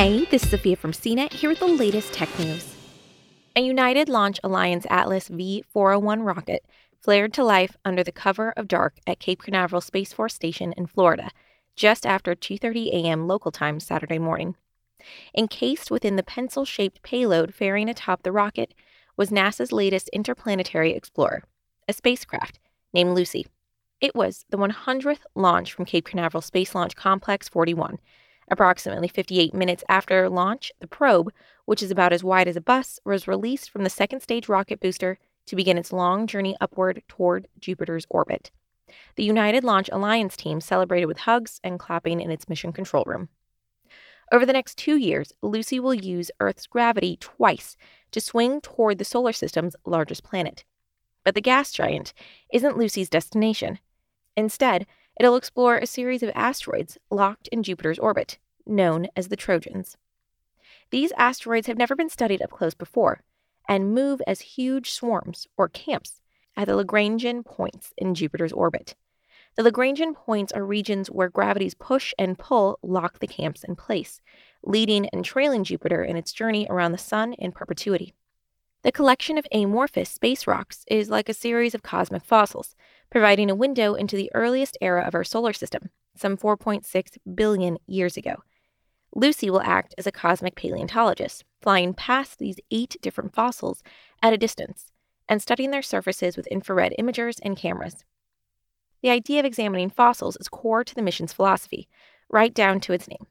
Hey, this is Sophia from CNET here with the latest tech news. A United Launch Alliance Atlas V 401 rocket flared to life under the cover of dark at Cape Canaveral Space Force Station in Florida, just after 2:30 a.m. local time Saturday morning. Encased within the pencil-shaped payload fairing atop the rocket was NASA's latest interplanetary explorer, a spacecraft named Lucy. It was the 100th launch from Cape Canaveral Space Launch Complex 41. Approximately 58 minutes after launch, the probe, which is about as wide as a bus, was released from the second stage rocket booster to begin its long journey upward toward Jupiter's orbit. The United Launch Alliance team celebrated with hugs and clapping in its mission control room. Over the next two years, Lucy will use Earth's gravity twice to swing toward the solar system's largest planet. But the gas giant isn't Lucy's destination. Instead, it'll explore a series of asteroids locked in Jupiter's orbit, known as the Trojans. These asteroids have never been studied up close before and move as huge swarms or camps at the Lagrangian points in Jupiter's orbit. The Lagrangian points are regions where gravity's push and pull lock the camps in place, leading and trailing Jupiter in its journey around the Sun in perpetuity. The collection of amorphous space rocks is like a series of cosmic fossils, providing a window into the earliest era of our solar system, some 4.6 billion years ago. Lucy will act as a cosmic paleontologist, flying past these eight different fossils at a distance and studying their surfaces with infrared imagers and cameras. The idea of examining fossils is core to the mission's philosophy, right down to its name.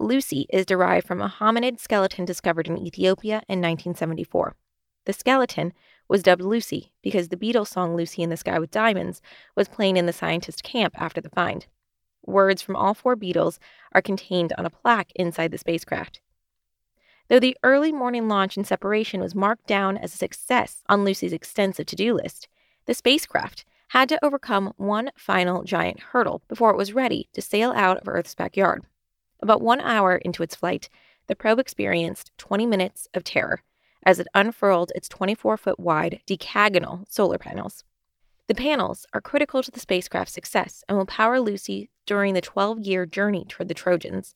Lucy is derived from a hominid skeleton discovered in Ethiopia in 1974. The skeleton was dubbed Lucy because the Beatles song Lucy in the Sky with Diamonds was playing in the scientist camp after the find. Words from all four Beatles are contained on a plaque inside the spacecraft. Though the early morning launch and separation was marked down as a success on Lucy's extensive to do list, the spacecraft had to overcome one final giant hurdle before it was ready to sail out of Earth's backyard. About one hour into its flight, the probe experienced 20 minutes of terror as it unfurled its 24 foot wide decagonal solar panels. The panels are critical to the spacecraft's success and will power Lucy during the 12 year journey toward the Trojans.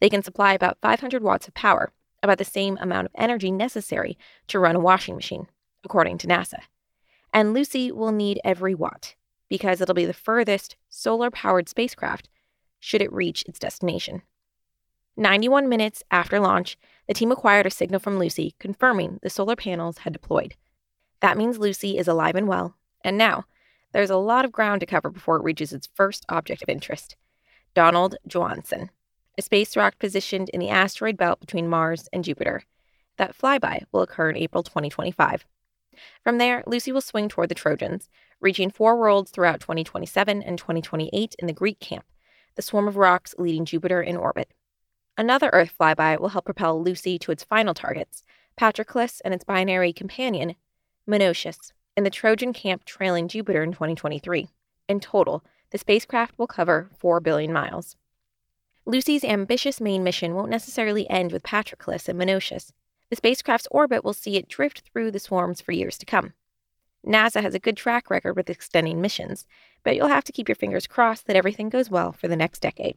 They can supply about 500 watts of power, about the same amount of energy necessary to run a washing machine, according to NASA. And Lucy will need every watt because it'll be the furthest solar powered spacecraft should it reach its destination. 91 minutes after launch, the team acquired a signal from Lucy confirming the solar panels had deployed. That means Lucy is alive and well, and now there's a lot of ground to cover before it reaches its first object of interest Donald Johanson, a space rock positioned in the asteroid belt between Mars and Jupiter. That flyby will occur in April 2025. From there, Lucy will swing toward the Trojans, reaching four worlds throughout 2027 and 2028 in the Greek camp, the swarm of rocks leading Jupiter in orbit. Another Earth flyby will help propel Lucy to its final targets, Patroclus and its binary companion, Menoetius, in the Trojan camp trailing Jupiter in 2023. In total, the spacecraft will cover 4 billion miles. Lucy's ambitious main mission won't necessarily end with Patroclus and Menoetius. The spacecraft's orbit will see it drift through the swarms for years to come. NASA has a good track record with extending missions, but you'll have to keep your fingers crossed that everything goes well for the next decade.